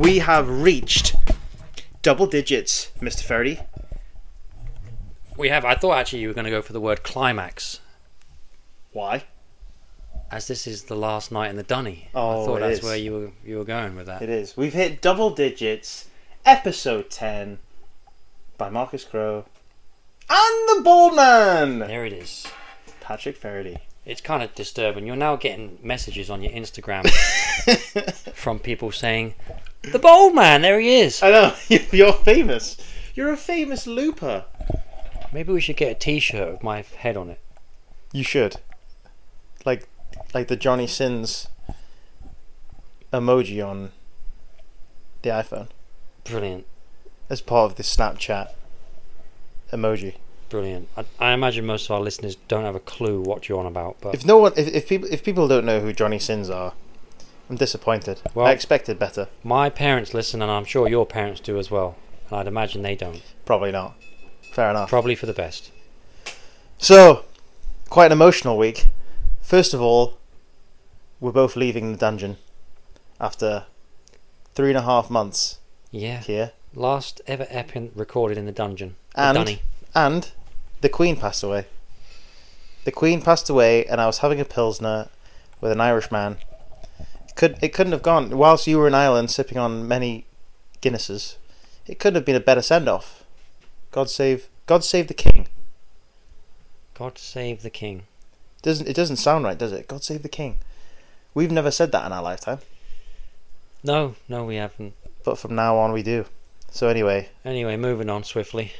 we have reached double digits, Mr. Ferdy. We have. I thought actually you were going to go for the word climax, Why? as this is the last night in the dunny. Oh, I thought that's is. where you were you were going with that. It is. We've hit double digits. Episode 10 by Marcus Crow. And the Bald Man! There it is. Patrick Faraday. It's kind of disturbing. You're now getting messages on your Instagram from people saying, "The bold man, there he is." I know, you're famous. You're a famous looper. Maybe we should get a T-shirt with my head on it. You should. Like like the Johnny Sins emoji on the iPhone. Brilliant, As part of the Snapchat emoji. brilliant. I, I imagine most of our listeners don't have a clue what you're on about, but If no one if, if people if people don't know who Johnny Sins are, I'm disappointed. Well- I expected better. my parents listen, and I'm sure your parents do as well. And I'd imagine they don't. Probably not. Fair enough. Probably for the best. So, quite an emotional week. First of all, we're both leaving the dungeon after three and a half months Yeah. here. Last ever ep in- recorded in the dungeon. And dunny. and the Queen passed away. The Queen passed away, and I was having a pilsner with an Irish man. It could it couldn't have gone whilst you were in Ireland sipping on many Guinnesses. It couldn't have been a better send off. God save God save the King. God save the king. Doesn't it doesn't sound right, does it? God save the King. We've never said that in our lifetime, No, no, we haven't. but from now on we do. So anyway, Anyway, moving on swiftly.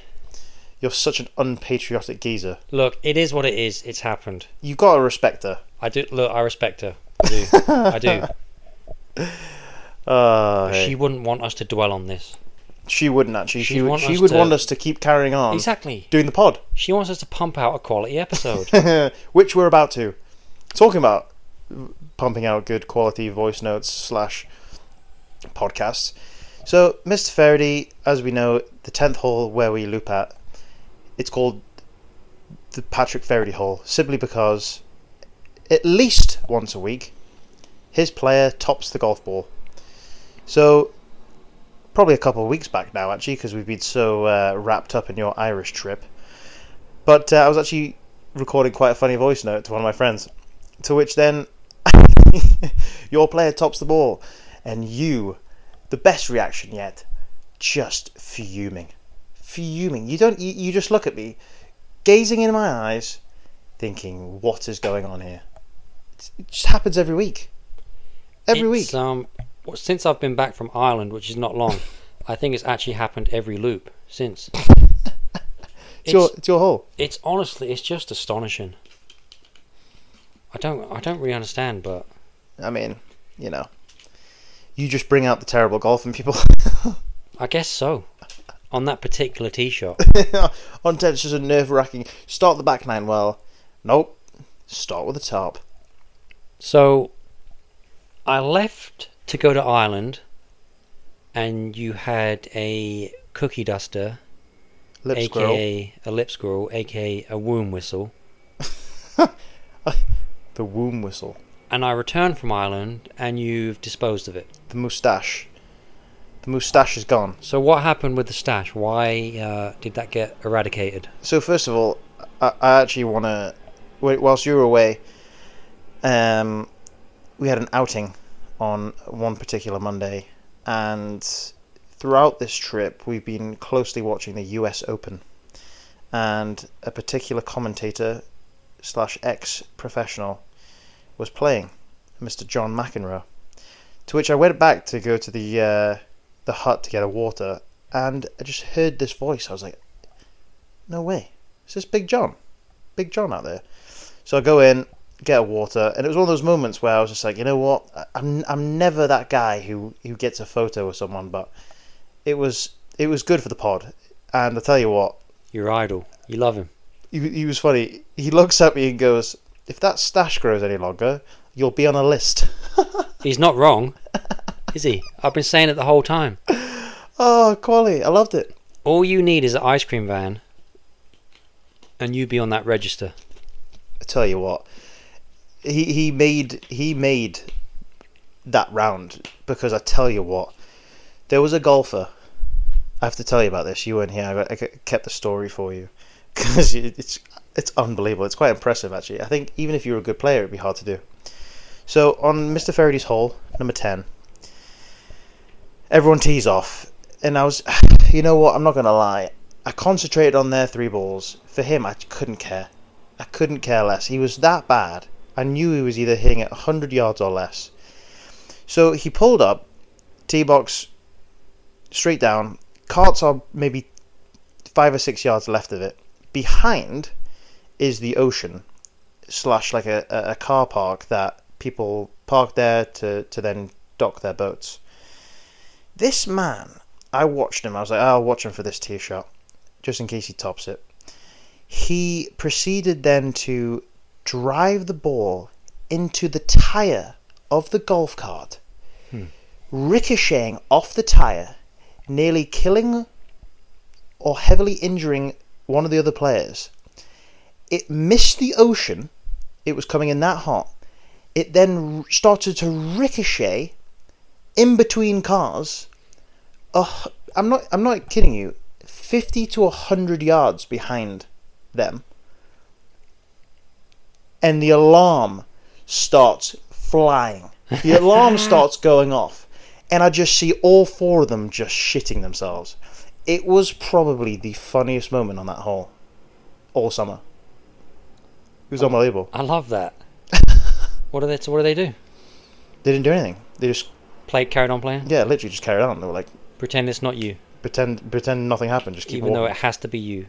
you're such an unpatriotic geezer. Look, it is what it is. It's happened. You've gotta respect her. I do. Look, I respect her. I do. I do. Uh, She wouldn't want us to dwell on this. she wouldn't actually. She, She'd would. want She us would to- want us to keep carrying on Exactly. doing the pod, She wants us to pump out a quality episode. which we're about to. Talking about pumping out good quality voice notes slash podcasts. So, Mr. Faraday, as we know, the tenth hole where we loop at, it's called the Patrick Faraday hole, simply because at least once a week, his player tops the golf ball. So, probably a couple of weeks back now, actually, because we've been so uh, wrapped up in your Irish trip. But uh, I was actually recording quite a funny voice note to one of my friends, to which then your player tops the ball, and you, the best reaction yet, just fuming, fuming. You don't. You, you just look at me, gazing in my eyes, thinking, "What is going on here?" It's- It just happens every week. Every It's, week. Um, since I've been back from Ireland, which is not long, I think it's actually happened every loop since. It's your, It's, it's your hole. it's honestly, it's just astonishing. I don't, I don't really understand, but I mean, you know, you just bring out the terrible golf in people. I guess so. On that particular tee shot, On 10, it's just a nerve wracking. Start the back nine well. Nope. Start with the top. So, I left to go to Ireland, and you had a cookie duster, Lip squirrel. aka a lip squirrel, aka a womb whistle, The womb whistle. and I returned from Ireland, and you've disposed of it. The moustache. The moustache is gone. So, what happened with the stash? Why uh, did that get eradicated? So first of all, I, I actually want to. Whilst you were away, um, we had an outing on one particular Monday, and throughout this trip, we've been closely watching the U.S. Open, and a particular commentator slash ex professional was playing, Mr. John McEnroe. To which I went back to go to the uh, the hut to get a water, and I just heard this voice. I was like, "No way! Is this Big John? Big John out there?" So I go in, get a water, and it was one of those moments where I was just like, "You know what? I'm I'm never that guy who who gets a photo with someone, but it was it was good for the pod." And I tell you what, Your idol. You love him. he, he was funny. He looks at me and goes, "If that stash grows any longer, you'll be on a list." He's not wrong, is he? I've been saying it the whole time. oh, quality! I loved it. All you need is an ice cream van, and you be on that register. I tell you what, he he made he made that round because I tell you what, There was a golfer. I have to tell you about this. You weren't here. I, kept the story for you because it's it's unbelievable. It's quite impressive, actually. I think even if you were a good player, it'd be hard to do. So on Mr. Faraday's hole, number ten, everyone tees off, and I was, you know what? I'm not gonna lie. I concentrated on their three balls. For him, I couldn't care. I couldn't care less. He was that bad. I knew he was either hitting it 100 yards or less. So he pulled up, tee box straight down. Carts are maybe five or six yards left of it. Behind is the ocean slash like a, a car park that people park there to, to then dock their boats. This man, I watched him. I was like, oh, I'll watch him for this tee shot, just in case he tops it. He proceeded then to drive the ball into the tyre of the golf cart, Hmm. ricocheting off the tyre, nearly killing or heavily injuring one of the other players. It missed the ocean. It was coming in that hot. It then started to ricochet in between cars. Uh, I'm not. I'm not kidding you. Fifty to hundred yards behind them, and the alarm starts flying. The alarm starts going off, and I just see all four of them just shitting themselves. It was probably the funniest moment on that hole all summer. It was unbelievable. I love that. what do they? What do they do? They didn't do anything. They just Play, carried on playing. yeah, literally just carried on. They were like Pretend it's not you, pretend pretend nothing happened. Just keep even though it has to be you.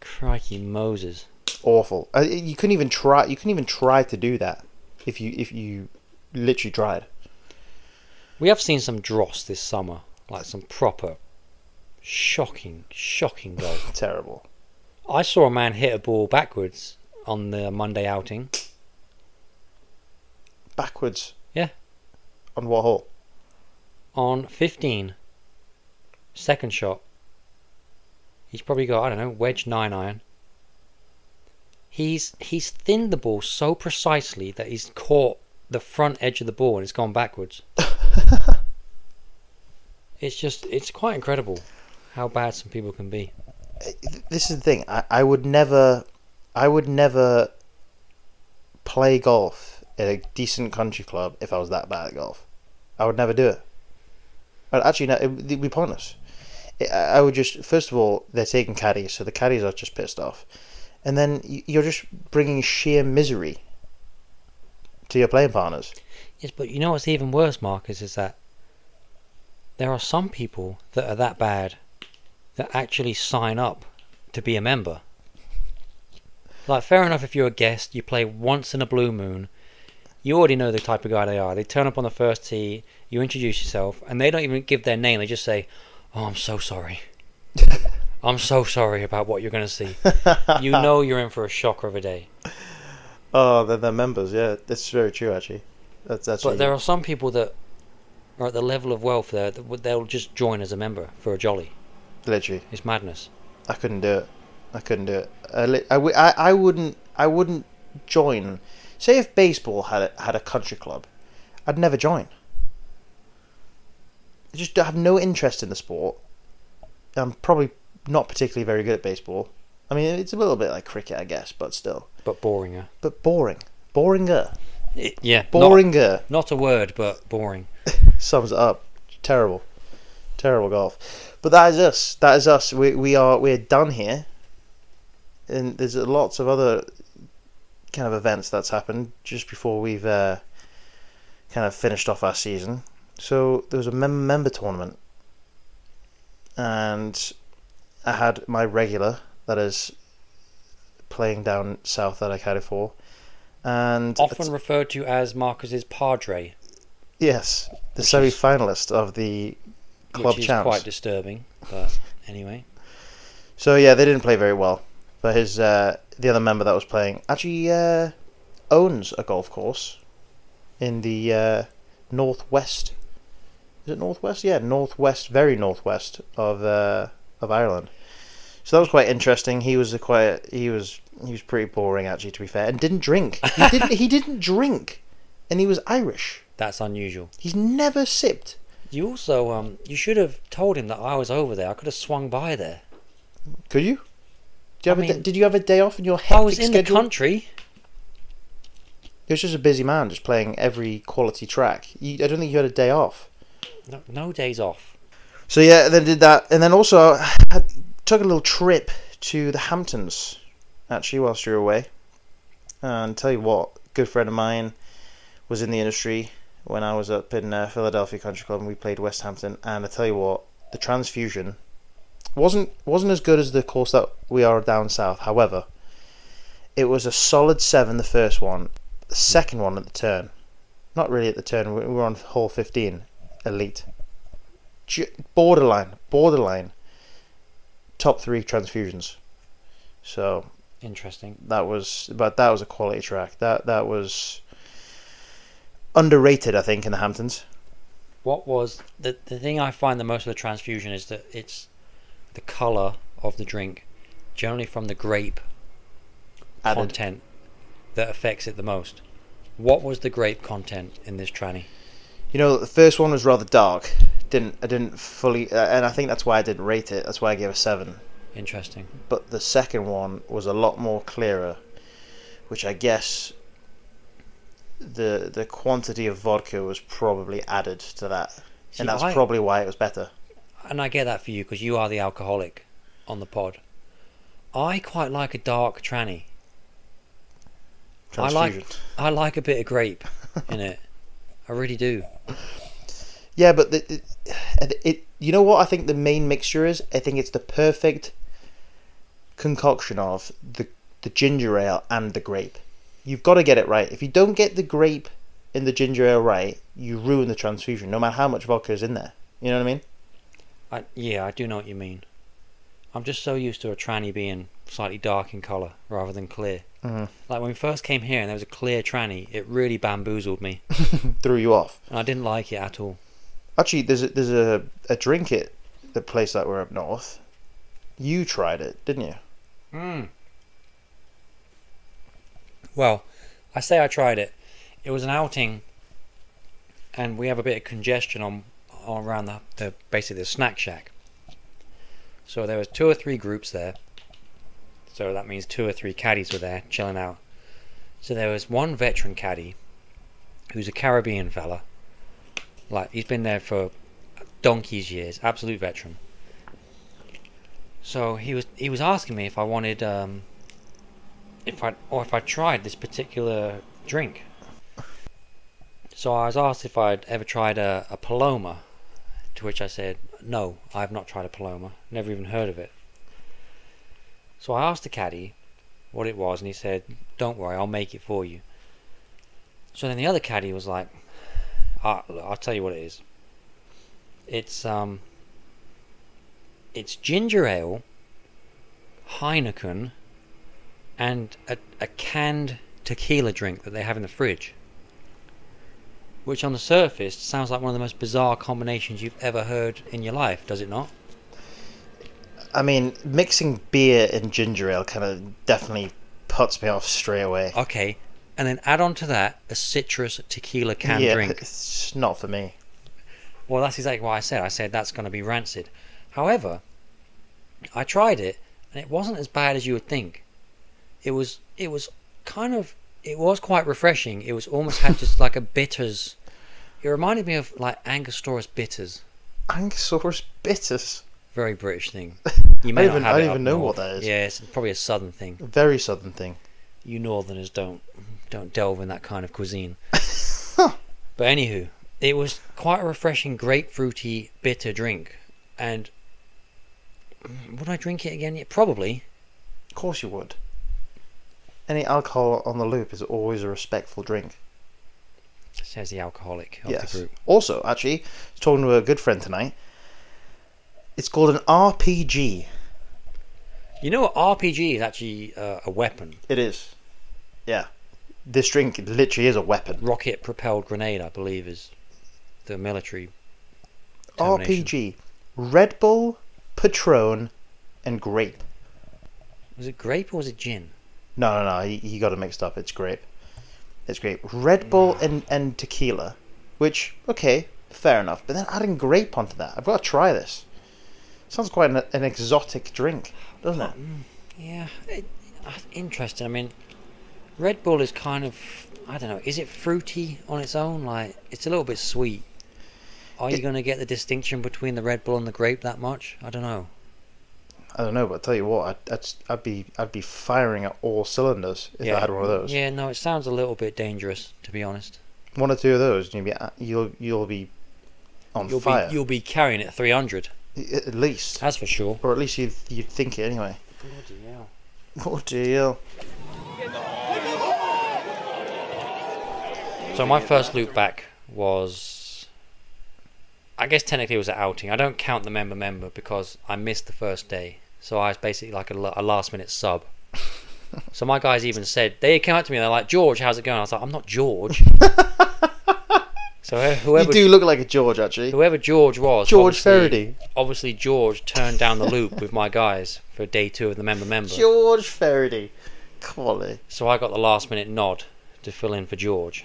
Crikey Moses! Awful. Uh, you couldn't even try. You couldn't even try to do that if you if you literally tried. We have seen some dross this summer, like some proper shocking, shocking golf. Terrible. I saw a man hit a ball backwards on the Monday outing. Backwards. Yeah. On what hole? on 15. Second shot. He's probably got, I don't know, wedge 9 iron. He's he's thinned the ball so precisely that he's caught the front edge of the ball and it's gone backwards. it's just it's quite incredible how bad some people can be. Uh, this is the thing. I, I would never, I would never play golf at a decent country club if I was that bad at golf. I would never do it. I'd actually, no, it would be pointless. I would just, first of all, they're taking caddies, so the caddies are just pissed off, and then you're just bringing sheer misery to your playing partners. Yes, but you know what's even worse, Marcus, is that there are some people that are that bad that actually sign up to be a member. Like, fair enough if you're a guest, you play once in a blue moon, you already know the type of guy they are. They turn up on the first tee, you introduce yourself, and they don't even give their name, they just say, Oh, I'm so sorry. I'm so sorry about what you're going to see. You know you're in for a shocker of a day. Oh, they're, they're members. Yeah, that's very true. Actually, that's that's. But there are some people that are at the level of wealth there that they'll just join as a member for a jolly. literally. It's madness. I couldn't do it. I couldn't do it. I, li- I, w- I, I wouldn't. I wouldn't join. Say if baseball had a, had a country club, I'd never join. I just have no interest in the sport. I'm probably not particularly very good at baseball. I mean, it's a little bit like cricket, I guess, but still. But boringer. But boring. Boringer. yeah. Not, Boringer. not a word, but boring. sums it up. Terrible, terrible golf. But that is us. That is us. We we are we're done here. And there's lots of other kind of events that's happened just before we've uh, kind of finished off our season. So there was a mem- member tournament, and I had my regular that is playing down south that I carried for, and Often referred to as Marcus's padre, yes, the semi-finalist of the club which is champs. quite disturbing. But anyway, So yeah, they didn't play very well. But his uh, the other member that was playing actually uh, owns a golf course in the uh, northwest. Is it northwest? Yeah, northwest, very northwest of uh, of Ireland. So that was quite interesting. He was a quite he was he was pretty boring actually, to be fair, and didn't drink. He didn't he didn't drink, and he was Irish. that's unusual. He's never sipped. You also, um, you should have told him that I was over there. I could have swung by there. Could you? Do you have I a mean- did you have a day off in your hectic I was in schedule? the country. He was just a busy man, just playing every quality track. You, I don't think you had a day off. No, no days off. So yeah, then did that, and then also I took a little trip to the Hamptons, actually, whilst you were away. And tell you what, a good friend of mine was in the industry when I was up in uh, Philadelphia Country Club, and we played West Hampton. And I tell you what, the transfusion wasn't wasn't as good as the course that we are down south. However, it was a solid seven the first one, the second one at the turn, not really at the turn. We we were on hole fifteen, elite borderline, borderline top three transfusions. So Interesting. that was, but that was a quality track. That that was underrated, I think, in the Hamptons. What was the the thing I find the most of the transfusion is that it's the color of the drink, generally from the grape Added. content, that affects it the most. What was the grape content in this tranny? You know, the first one was rather dark. Didn't I didn't fully, uh, and I think that's why I didn't rate it. That's why I gave a seven. Interesting. But the second one was a lot more clearer, which I guess the the quantity of vodka was probably added to that, See, and that's I- probably why it was better. and I get that for you because you are the alcoholic on the pod. I quite like a dark tranny. I like- I like a bit of grape in it. I really do. Yeah, but the, it, it, you know what I think the main mixture is? I think it's the perfect concoction of the the ginger ale and the grape. You've got to get it right. If you don't get the grape in the ginger ale right, you ruin the transfusion, no matter how much vodka is in there. You know what I mean? I, yeah, I do know what you mean. I'm just so used to a tranny being slightly dark in colour rather than clear. Mhm. Like when we first came here and there was a clear tranny, it really bamboozled me, Threw you off. and I didn't like it at all. Actually, there's a, there's a, a drink at the place that we're up north. You tried it, didn't you? Mm. Well, I say I tried it. It was an outing, and we have a bit of congestion on, on around the, the basically the snack shack. So there was two or three groups there. So that means two or three caddies were there chilling out. So there was one veteran caddy, who's a Caribbean fella. Like he's been there for donkey's years, absolute veteran. So he was he was asking me if I wanted um, if I or if I tried this particular drink. So I was asked if I'd ever tried a, a Paloma, to which I said no, I have not tried a Paloma, never even heard of it. So I asked the caddy what it was, and he said, "Don't worry, I'll make it for you." So then the other caddy was like, "Ah, look, "I'll tell you what it is. It's um, it's ginger ale, Heineken, and a, a canned tequila drink that they have in the fridge. Which on the surface sounds like one of the most bizarre combinations you've ever heard in your life, does it not? I mean, mixing beer and ginger ale kind of definitely puts me off straight away. Okay, and then add on to that a citrus tequila canned yeah, drink. it's not for me. Well, that's exactly what I said. I said that's going to be rancid. However, I tried it, and it wasn't as bad as you would think. It was. It was kind of. It was quite refreshing. It was almost had just like a bitters. It reminded me of like Angostura bitters. Angosaurus bitters. Very British thing. I You may even- not have I don't even know what north. that is. Yeah, it's probably a southern thing. Very southern thing. You northerners don't don't delve in that kind of cuisine. but anywho, it was quite a refreshing, grapefruity, bitter drink. And would I drink it again? Yeah, probably. Of course you would. Any alcohol on the loop is always a respectful drink. Says the alcoholic of yes. the group. Also, actually, I was talking to a good friend tonight. It's called an RPG. You know what? RPG is actually uh, a weapon. It is. Yeah. This drink literally is a weapon. Rocket propelled grenade, I believe, is the military. RPG. Red Bull, Patron, and grape. Was it grape or was it gin? No, no, no. He, he got it mixed up. It's grape. It's grape. Red Bull and, and tequila. Which, okay, fair enough. But then adding grape onto that, I've got to try this. Sounds quite an, an exotic drink, doesn't it? Yeah, it, uh, interesting. I mean, Red Bull is kind of I don't know. Is it fruity on its own? Like it's a little bit sweet. Are you going to get the distinction between the Red Bull and the grape that much? I don't know. I don't know, but I tell you what, I'd, I'd, I'd be I'd be firing at all cylinders if I had one of those. Yeah, no, it sounds a little bit dangerous to be honest. One or two of those, you'll be you'll you'll be on you'll fire be you'll be carrying it 300. At least, That's for sure. or at least you you would think it anyway. Bloody hell. Oh dear. So my first loop back was, I guess technically it was an outing. I don't count the member member because I missed the first day, so I was basically like a, a last minute sub. so my guys even said they came up to me and they're like, "George, how's it going?" I was like, "I'm not George." so uh, whoever you do look like a George, actually. whoever George was, George Faraday. Obviously, George turned down the loop with my guys for day two of the member member. George Faraday. Quality. So I got the last minute nod to fill in for George.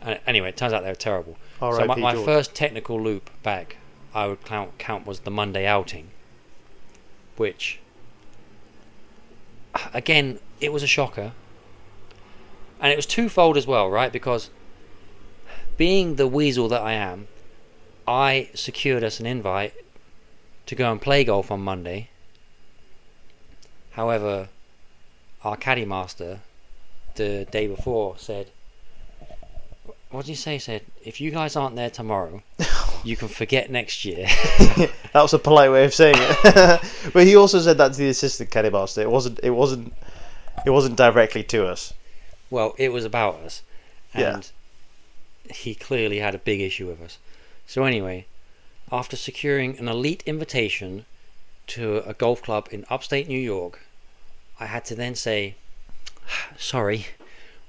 And anyway, it turns out they were terrible. so my, my first technical loop back, I would count, count was the Monday outing, which, again, it was a shocker. And it was twofold as well, right? Because being the weasel that I am, I secured us an invite to go and play golf on Monday. However, our caddy master the day before said, "What did you say?" He said, "If you guys aren't there tomorrow, you can forget next year." that was a polite way of saying it. but he also said that to the assistant caddy master. It wasn't. It wasn't. It wasn't directly to us. well, it was about us, Yeah. He clearly had a big issue with us. So anyway, after securing an elite invitation to a golf club in upstate New York, I had to then say, "Sorry,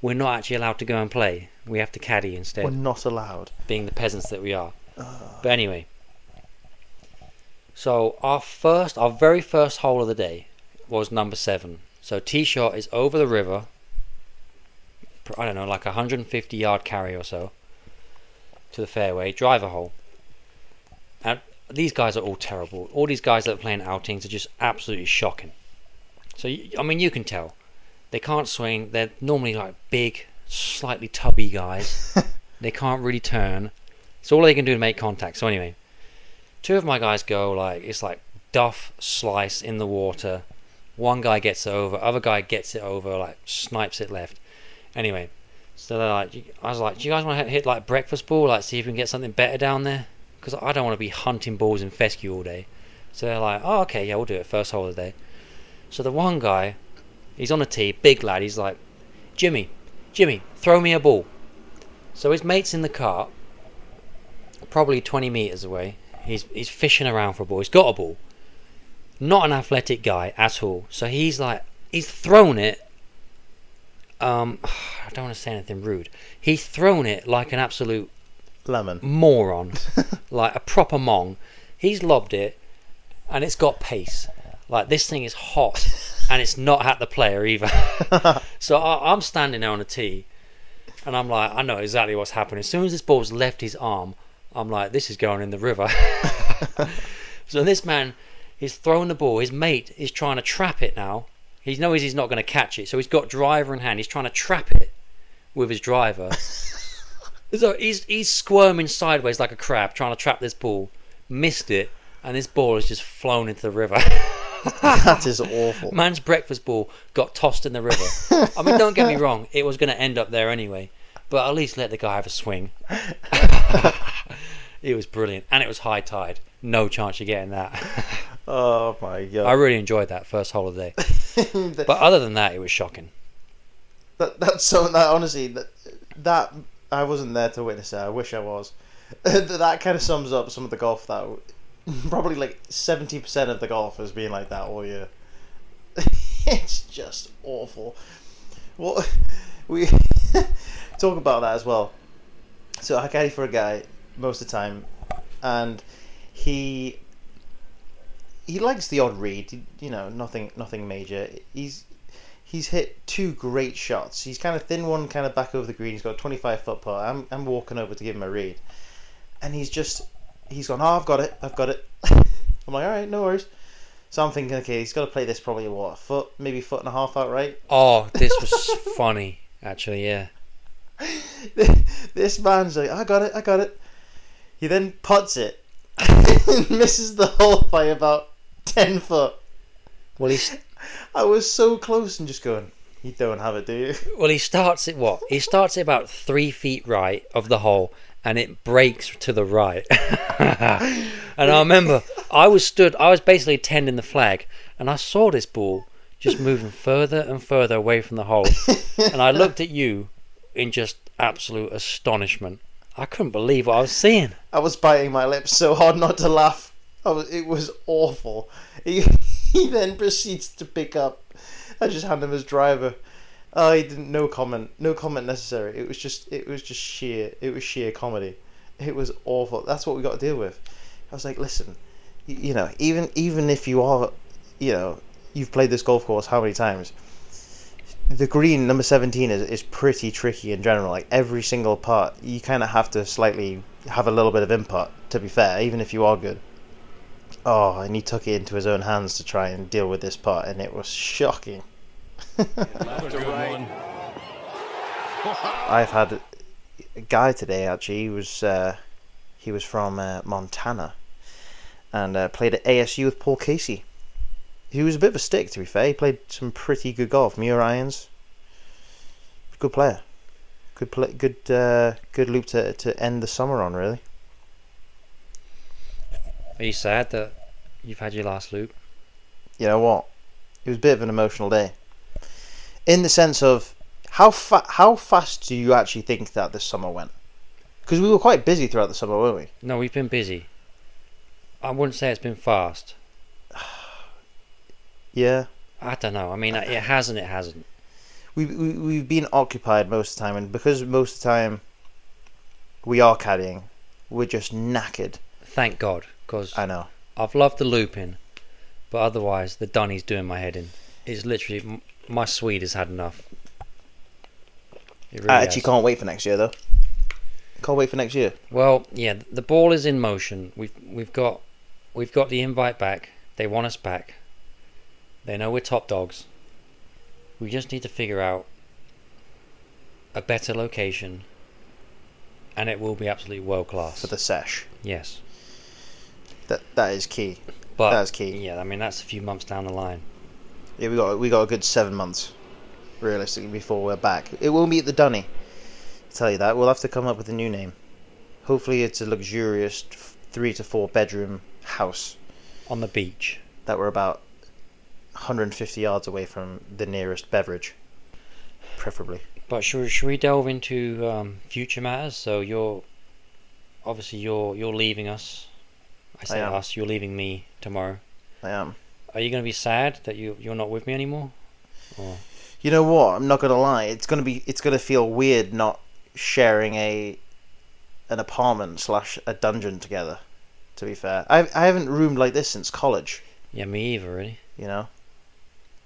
we're not actually allowed to go and play. We have to caddy instead." We're not allowed. being the peasants that we are. But anyway, so our first, our very first hole of the day was number seven. So tee shot is over the river. I don't know, like a 150 yard carry or so to the fairway, driver hole. And these guys are all terrible. All these guys that are playing outings are just absolutely shocking. So I mean, you can tell they can't swing. They're normally like big, slightly tubby guys. they can't really turn. So all they can do to make contact. So anyway, two of my guys go like it's like duff slice in the water. One guy gets it over, other guy gets it over, like snipes it left. Anyway, so they're like, I was like, do you guys want to hit like breakfast ball, like see if we can get something better down there? Because I don't want to be hunting balls in fescue all day. So they're like, oh okay, yeah, we'll do it first hole of the day. So the one guy, he's on a tee, big lad. He's like, Jimmy, Jimmy, throw me a ball. So his mate's in the cart, probably 20 meters away. He's he's fishing around for a ball. He's got a ball. Not an athletic guy at all. So he's like he's thrown it. Um, I don't want to say anything rude. He's thrown it like an absolute Lemon. moron, like a proper mong. He's lobbed it, and it's got pace. Like this thing is hot, and it's not at the player either. so I, I'm standing there on a tee, and I'm like, I know exactly what's happening. As soon as this ball's left his arm, I'm like, this is going in the river. so this man, he's throwing the ball. His mate is trying to trap it now. He knows he's not going to catch it, so he's got driver in hand. He's trying to trap it with his driver. So he's he's squirming sideways like a crab, trying to trap this ball. Missed it, and this ball has just flown into the river. that is awful. Man's breakfast ball got tossed in the river. I mean, don't get me wrong, it was going to end up there anyway, but at least let the guy have a swing. it was brilliant, and it was high tide. No chance of getting that. Oh my god! I really enjoyed that first holiday, but other than that, it was shocking. that, that's so. That honestly, that, that I wasn't there to witness it. I wish I was. that kind of sums up some of the golf that probably like seventy percent of the golfers being like that all year. it's just awful. What we talk about that as well. So I caddy for a guy most of the time, and he he likes the odd read. he- You know, nothing nothing major. He's he's hit two great shots. He's kind of thin one, kind of back over the green. He's got a 25 foot putt. I'm, I'm walking over to give him a read. and he's just he's gone. Oh, I've got it. I've got it. I'm like, all right, no worries. So I'm thinking, okay, he's got to play this probably what a foot, maybe foot and a half out, right? Oh, this was funny. Actually, yeah. this man's like, I got it, I got it. He then puts it and misses the hole by about ten foot. Well, he's I was so close and just going, you don't have it, do you? well, he starts it what? He starts it about three feet right of the hole, and it breaks to the right. and I remember I was stood, I was basically tending the flag, and I saw this ball just moving further and further away from the hole, and I looked at you in just absolute astonishment. I couldn't believe what I was seeing. I was biting my lips so hard not to laugh. Was, it was awful. He, he then proceeds to pick up. I just hand him his driver. Oh, I didn't. No comment. No comment necessary. It was just. It was just sheer. It was sheer comedy. It was awful. That's what we got to deal with. I was like, listen, you, you know, even even if you are, you know, you've played this golf course how many times? The green number seventeen is is pretty tricky in general. Like every single part, you kind of have to slightly have a little bit of input. To be fair, even if you are good. Oh, and he took it into his own hands to try and deal with this part, and it was shocking. I've had a guy today actually. He was uh, he was from uh, Montana, and uh, played at ASU with Paul Casey. He was a bit of a stick, to be fair. He played some pretty good golf. Muir irons. Good player. Good play. Good uh, good loop to to end the summer on. Really. Are you sad that you've had your last loop? you know what? It was a bit of an emotional day. In the sense of how fa- how fast do you actually think that this summer went? Because we were quite busy throughout the summer, weren't we? No, we've been busy. I wouldn't say it's been fast. Yeah. I don't know. I mean, it has and it hasn't. We, we we've been occupied most of the time, and because most of the time we are caddying, we're just knackered. Thank God, because I know. I've loved the looping, but otherwise the Dunny's doing my head in. It's literally my Swede has had enough. Really I actually has. can't wait for next year though. Can't wait for next year. Well, yeah, the ball is in motion. We've we've got we've got the invite back. They want us back. They know we're top dogs. We just need to figure out a better location, and it will be absolutely world class. for the sesh. yes, That that is key. but That's key. Yeah, I mean that's a few months down the line. Yeah, we got we got a good seven months, realistically, before we're back. It won't be at the Dunny. I'll tell you that. We'll have to come up with a new name. Hopefully, it's a luxurious three to four bedroom house On the beach. that we're about 150 yards away from the nearest beverage, preferably. But should, should we delve into um, future matters? So you're obviously you're you're leaving us. I say am. us. You're leaving me tomorrow. I am. Are you going to be sad that you you're not with me anymore? Or You know what? I'm not gonna lie. It's gonna be. It's gonna feel weird not sharing a an apartment slash a dungeon together. To be fair, I I haven't roomed like this since college. yeah, me either. Really. You know,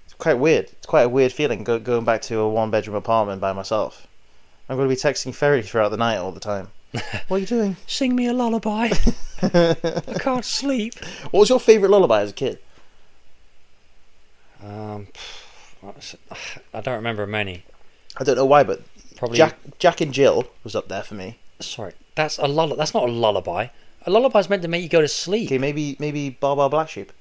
it's quite weird. It's quite a weird feeling go, going back to a one bedroom apartment by myself. I'm going to be texting Ferry throughout the night all the time. What are you doing? Sing me a lullaby. I can't sleep. What was your favourite lullaby as a kid? Um, I don't remember many. I don't know why, but Probably. Jack Jack and Jill was up there for me. Sorry, that's a lull. That's not a lullaby. A lullaby's meant to make you go to sleep. Okay, maybe maybe Bar Bar Black Sheep.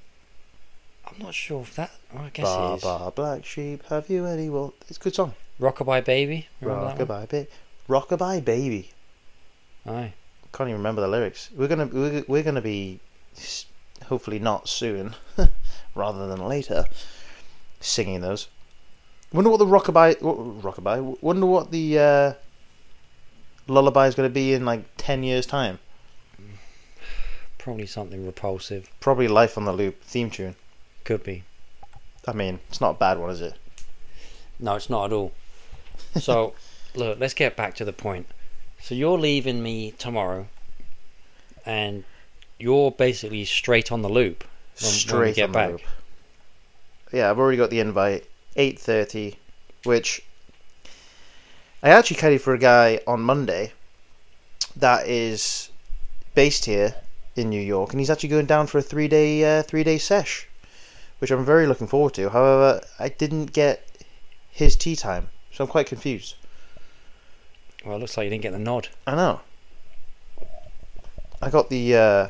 I'm not sure if that. oh, I guess Bar it is. Bar Black Sheep, have you any? Well, it's a good song. Rockabye baby. Remember that one? Rockabye, ba- Rockabye baby. Aye. Can't even remember the lyrics. We're gonna we're, we're gonna be hopefully not soon, rather than later, singing those. Wonder what the rockabye what, rockabye. Wonder what the uh, lullaby is gonna be in like ten years time. Probably something repulsive. Probably Life on the Loop theme tune. Could be. I mean, it's not a bad one, is it? No, it's not at all. So, look, let's get back to the point. So you're leaving me tomorrow, and you're basically straight on the loop when, Straight when we get on the back. loop. Yeah, I've already got the invite. Eight thirty, which I actually carried for a guy on Monday. That is based here in New York, and he's actually going down for a three day uh, three day sesh, which I'm very looking forward to. However, I didn't get his tea time, so I'm quite confused. Well, it looks like you didn't get the nod. I know. I got the uh,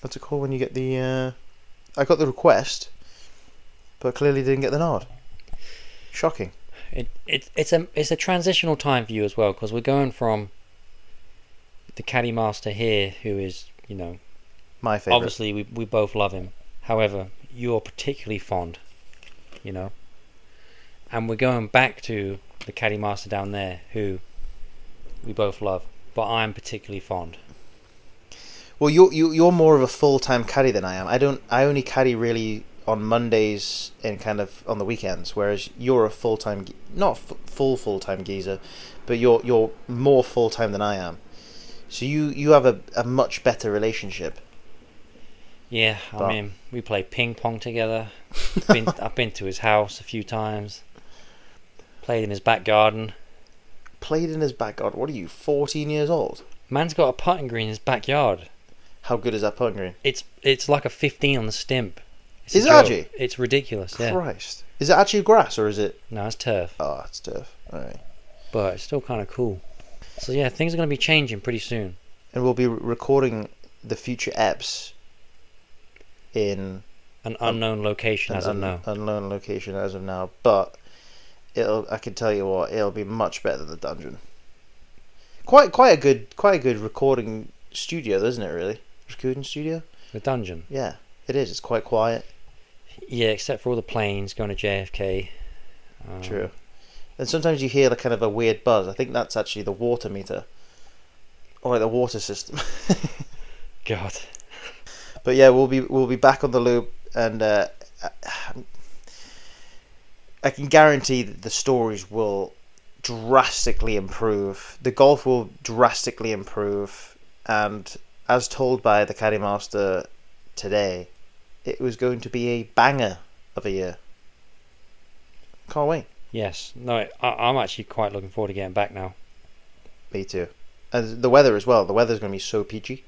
what's it called when you get the uh, I got the request, but clearly didn't get the nod. Shocking. It, it it's a it's a transitional time for you as well because we're going from the caddy master here, who is you know My favorite. obviously we we both love him. However, you're particularly fond, you know, and we're going back to the caddy master down there, who we both love, but I'm particularly fond. Well, you're you, you're more of a full time caddy than I am. I don't. I only caddy really on Mondays and kind of on the weekends, whereas you're a full time, not f- full full time geezer, but you're you're more full time than I am. So you you have a, a much better relationship. Yeah, I But- mean, we play ping pong together. been, I've been to his house a few times. Played in his back garden. Played in his backyard. What are you, fourteen years old? Man's got a putting green in his backyard. How good is that putting green? It's it's like a 15 on the stimp. It's Is it joke. actually? It's ridiculous. Yeah. Christ, is it actually grass or is it? No, it's turf, Oh, it's turf. All right. but it's still kind of cool. So yeah, things are going to be changing pretty soon. And we'll be re- recording the future eps in An unknown location as an of now. unknown location as of now, but it'll. I can tell you what, it'll be much better than the dungeon. Quite, quite a good, quite a good recording studio, isn't it? Really, recording studio. The dungeon. Yeah, it is. It's quite quiet. Yeah, except for all the planes going to JFK. Um, True. And sometimes you hear like kind of a weird buzz. I think that's actually the water meter, or like the water system. God. But yeah, we'll be we'll be back on the loop, and uh, I can guarantee that the stories will drastically improve. The golf will drastically improve, and as told by the caddy master today, it was going to be a banger of a year. Can't wait. Yes. No, I, I'm actually quite looking forward to getting back now. Me too. And the weather as well. The weather's going to be so peachy.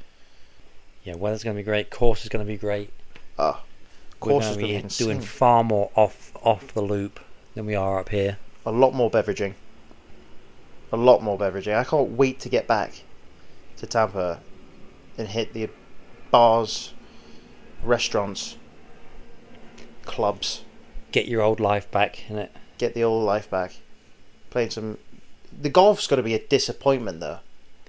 Yeah, weather's going to be great. Course is going to be great. Ah. Ah, We're going to be doing far more off off the loop than we are up here. a lot more beveraging. A lot more beveraging. I can't wait to get back to Tampa and hit the bars, restaurants, clubs, Get your old life back in it. get the old life back. Playing some. The golf's got to be a disappointment, though.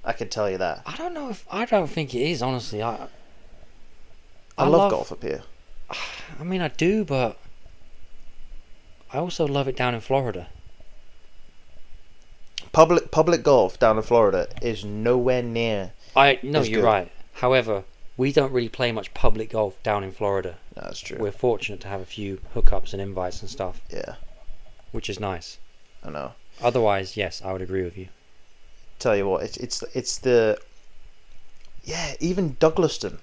I can tell you that. I don't know if I don't think it is honestly. I I, love, golf up here. I mean, I do, but I also love it down in Florida. Public public golf down in Florida is nowhere near. I no, you're good. right. However, we don't really play much public golf down in Florida. No, that's true. We're fortunate to have a few hookups and invites and stuff, yeah, which is nice. I know. Otherwise, yes, I would agree with you. tell you what, it's it's it's the yeah, even Douglaston,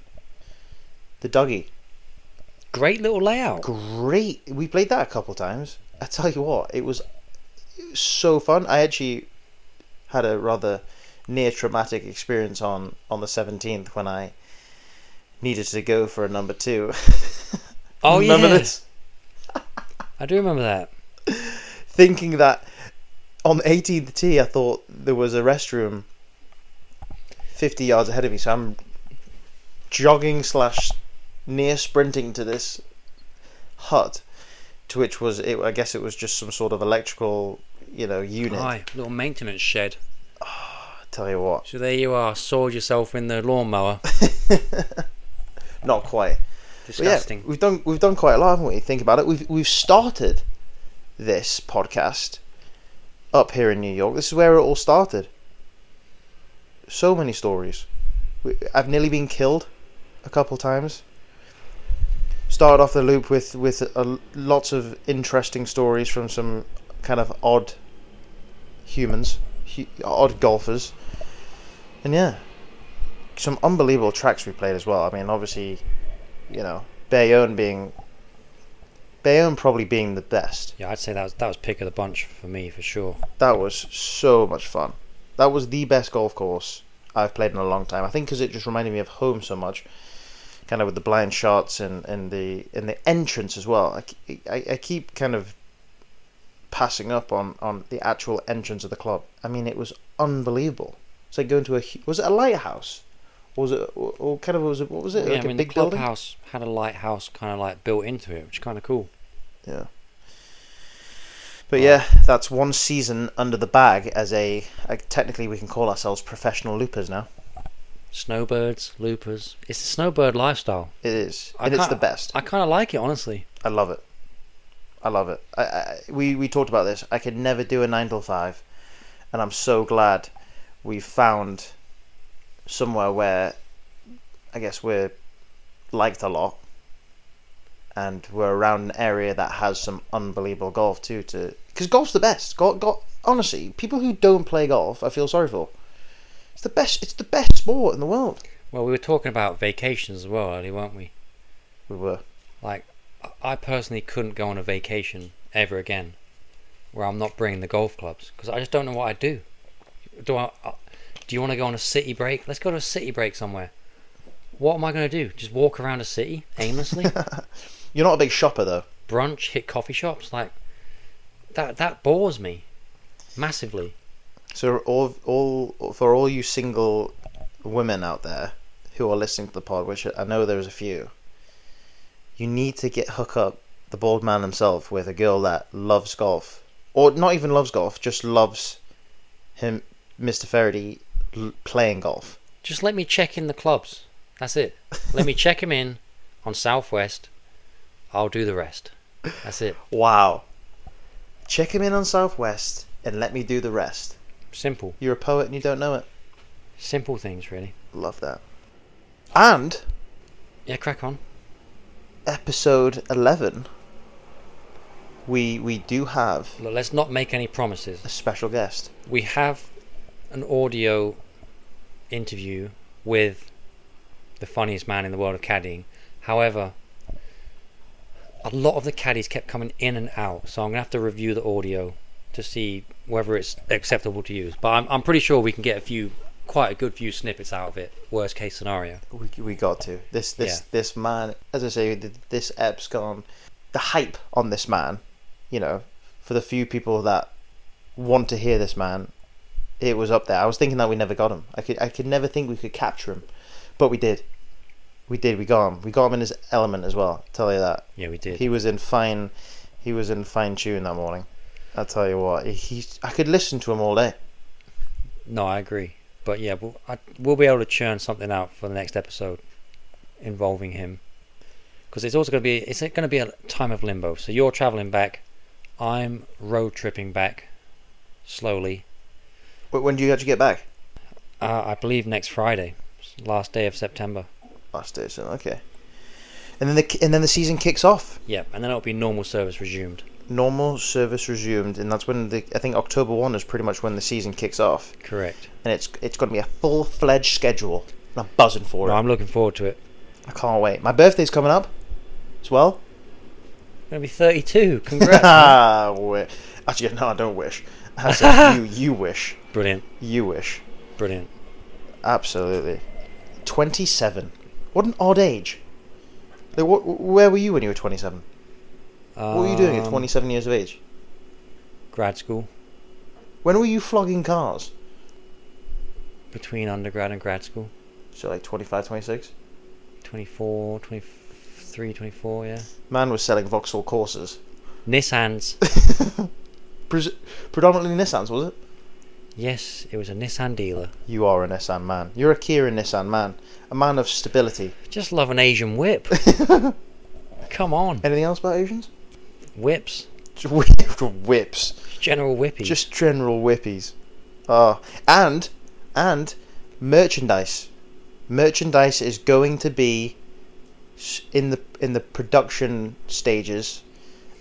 the Dougie, Great little layout. great. We played that a couple times. I tell you what, it was, it was so fun. I actually had a rather near traumatic experience on on the seventeenth when I needed to go for a number two. Oh Remember yeah, this? I do remember that. Thinking that on the 18th tee, I thought there was a restroom 50 yards ahead of me, so I'm jogging slash near sprinting to this hut, to which was it. I guess it was just some sort of electrical, you know, unit. Aye, little maintenance shed. Ah, I tell you what, So there you are, sawed yourself in the lawnmower. not quite. But yeah, Disgusting. we've done we've done quite a lot, haven't we? Think about it. We've we've started this podcast up here in New York. This is where it all started. So many stories. I've nearly been killed a couple times. Started off the loop with with a, lots of interesting stories from some kind of odd humans, hu- odd golfers, and yeah, some unbelievable tracks we played as well. I mean, obviously, you know, Bayonne being Bayonne probably being the best. Yeah, I'd say that was that was pick of the bunch for me for sure. That was so much fun. That was the best golf course I've played in a long time. I think because it just reminded me of home so much, kind of with the blind shots and, and the and the entrance as well. I, I, I keep kind of passing up on, on the actual entrance of the club. I mean, it was unbelievable. It's like going to a was it a lighthouse, or was it or, kind of was it what was it yeah, like I mean a the big building? clubhouse had a lighthouse kind of like built into it, which is kind of cool. Yeah. But yeah, that's one season under the bag as a like, technically we can call ourselves professional loopers now. Snowbirds, loopers. It's the snowbird lifestyle. It is, I and it's the best. I kind of like it, honestly. I love it. I love it. I, I, we we talked about this. I could never do a nine till five, and I'm so glad we found somewhere where I guess we're liked a lot, and we're around an area that has some unbelievable golf too. To because golf's the best. Golf, golf, honestly, people who don't play golf, I feel sorry for. It's the best. It's the best sport in the world. Well, we were talking about vacations as well earlier, weren't we? We were. Like, I- I personally couldn't go on a vacation ever again where I'm not bringing the golf clubs because I just don't know what I'd do. Do I? Uh, do you want to go on a city break? Let's go to a city break somewhere. What am I going to do? Just walk around a city aimlessly? You're not a big shopper though. Brunch, hit coffee shops? Like, that that bores me massively. So all all for all you single women out there who are listening to the pod, which I know there's a few, you need to get hook up the bald man himself with a girl that loves golf, or not even loves golf, just loves him, Mr. Faraday, l- playing golf. Just let me check in the clubs. That's it. Let me check him in on Southwest. I'll do the rest. That's it. Wow. Check him in on Southwest and let me do the rest. Simple. You're a poet and you don't know it. Simple things, really. Love that. And Yeah, crack on. episode eleven, we we do have Look, let's not make any promises. a special guest. We have an audio interview with the funniest man in the world of caddying. However, a lot of the caddies kept coming in and out, so I'm gonna have to review the audio to see whether it's acceptable to use. But I'm, I'm pretty sure we can get a few, quite a good few snippets out of it. Worst case scenario. We, we got to this this Yeah. this man. As I say, th- this ep's gone. The hype on this man, you know, for the few people that want to hear this man, it was up there. I was thinking that we never got him. I could I could never think we could capture him, but we did. We did. We got him. We got him in his element as well. tell you that. Yeah, we did. He was in fine. He was in fine tune that morning. I tell you what, he. I could listen to him all day. No, I agree. But yeah, we'll, I, we'll be able to churn something out for the next episode involving him. Because it's also going to be it's going to be a time of limbo. So you're traveling back, I'm road tripping back, slowly. When do you actually get back? Uh, I believe next Friday, last day of September. Last day, so okay. And then the and then the season kicks off. Yeah, and then it'll be normal service resumed normal service resumed, and that's when the I think October one is pretty much when the season kicks off. Correct. And it's it's going to be a full fledged schedule. And I'm buzzing for no, it. I'm looking forward to it. I can't wait. My birthday's coming up as well. I'm gonna be 32. Congrats. Actually, no, I don't wish. I said, you you wish. Brilliant. You wish. Brilliant. Absolutely. 27. What an odd age. Like, wh- where were you when you were 27? Um, what were you doing at um, 27 years of age? Grad school. When were you flogging cars? Between undergrad and grad school. So like 25, 26? 24, 23, 24, yeah. Man was selling Vauxhall Corsas. Nissans. Predominantly Nissans, was it? Yes, it was a Nissan dealer. You are a Nissan man. You're a Kira Nissan man. A man of stability. Just love an Asian whip. Come on. Anything else about Asians? Whips. Just Whips. General whippy. Just general whippies. Oh, and and merchandise. Merchandise is going to be in the in the production stages,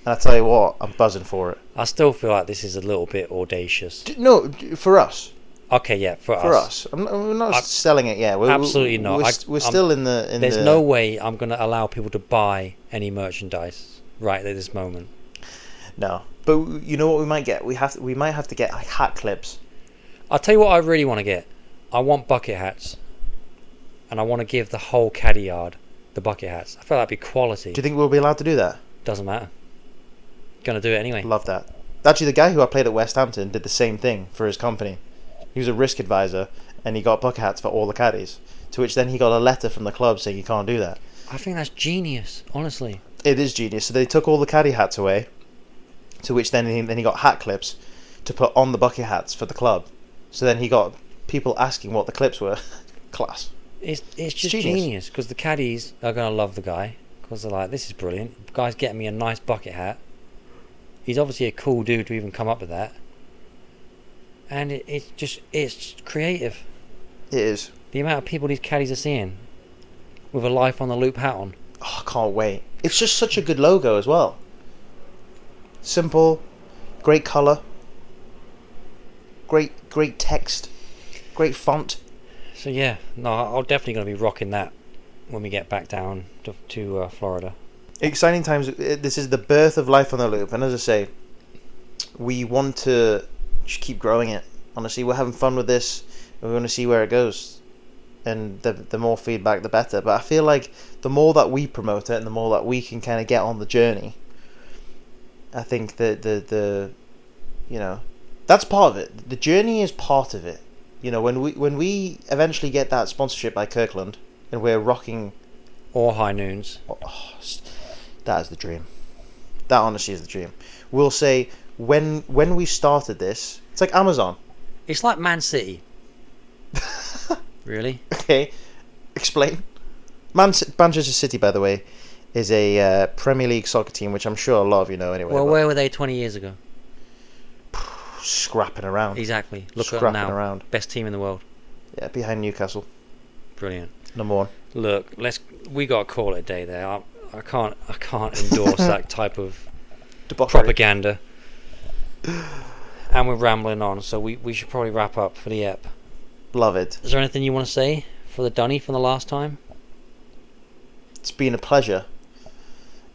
and I tell you what, I'm buzzing for it. I still feel like this is a little bit audacious. D- No, d- for us, Okay, yeah, for, us. for us. us. I'm not, we're not I- selling it yet. We're, Absolutely not. We're, I- we're still in the in There's the. no way I'm going to allow people to buy any merchandise right at this moment. no. But you know what we might get? We have to, we might have to get like hat clips. I'll tell you what I really want to get. I I want bucket hats, and I want to give the whole caddy yard the bucket hats. I feel that'd be quality. Do you think we'll be allowed to do that? Doesn't matter. Gonna do it anyway. Love that. Actually, the guy who I played at West Hampton did the same thing for his company. He was a risk advisor, and he got bucket hats for all the caddies. To which then he got a letter from the club saying you can't do that. I think that's genius, honestly. It is genius. So they took all the caddy hats away. To which then he, then he got hat clips to put on the bucket hats for the club. So then he got people asking what the clips were. Class. It's it's just genius. because the caddies are gonna love the guy because they're like, this is brilliant. The guy's getting me a nice bucket hat. He's obviously a cool dude to even come up with that. And it, it's just it's creative. It is. The amount of people these caddies are seeing with a life on the loop hat on. Oh, I can't wait. It's just such a good logo as well. Simple, great color, great great text, great font. So yeah, no, I'm definitely gonna be rocking that when we get back down to, to uh, Florida. Exciting times. Uh, This is the birth of life on the loop, and as I say, we want to just keep growing it. Honestly, we're having fun with this. and We want to see where it goes, and the the more feedback, the better. But I feel like the more that we promote it, and the more that we can kind of get on the journey, I think that the the you know that's part of it. The journey is part of it. You know, when we when we eventually get that sponsorship by Kirkland, and we're rocking Or high noons. Oh, that is the dream. That honestly is the dream. We'll say when when we started this, it's like Amazon. It's like Man City. Really? Okay, explain. Man- Manchester City, by the way, is a uh, Premier League soccer team, which I'm sure a lot of you know anyway. Well, but where were they 20 years ago? scrapping around, Exactly. Look at them now. around. Best team in the world. Yeah, behind Newcastle, Brilliant. number one. Look, let's. We got to call it a day there. I, I can't. I can't endorse that type of Debauchery. propaganda. And we're rambling on, so we, we should probably wrap up for the ep. Love it. Is there anything you want to say for the Dunny from the last time? It's been a pleasure.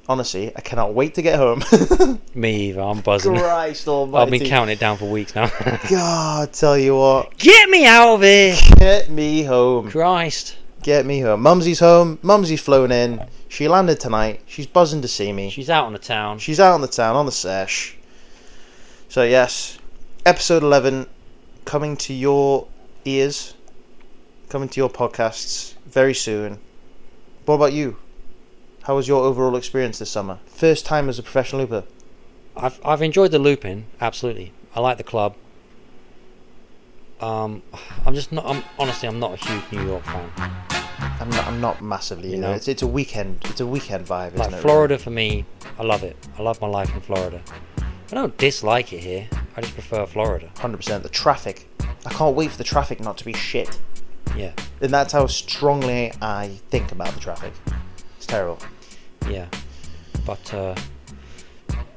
Honestly, I cannot wait to get home. Me either. I'm buzzing. Christ Almighty! I've been counting it down for weeks now. God, tell you what, Get me out of here! get me home. Christ. Get me home. Mumsy's home. Mumsy's flown in. She landed tonight. She's buzzing to see me. She's out on the town. She's out on the town, on the sesh. So, yes, episode 11 coming to your ears, coming to your podcasts very soon. What about you? How was your overall experience this summer? First time as a professional looper. I've I've enjoyed the looping, absolutely. I like the club. Um, I'm just not. I'm honestly, I'm not a huge New York fan. I'm not, I'm not massively, you You know. know? It's, it's a weekend. It's a weekend vibe, Like isn't it? Florida for me, I love it. I love my life in Florida. I don't dislike it here. I just prefer Florida. Hundred percent. The traffic. I can't wait for the traffic not to be shit. Yeah, And that's how strongly I think about the traffic. It's terrible. yeah. But uh,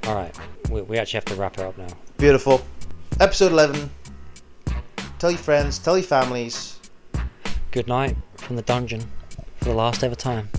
all right, we we actually have to wrap it up now. Beautiful. Episode 11. Tell your friends, tell your families. Good night from the dungeon for the last ever time.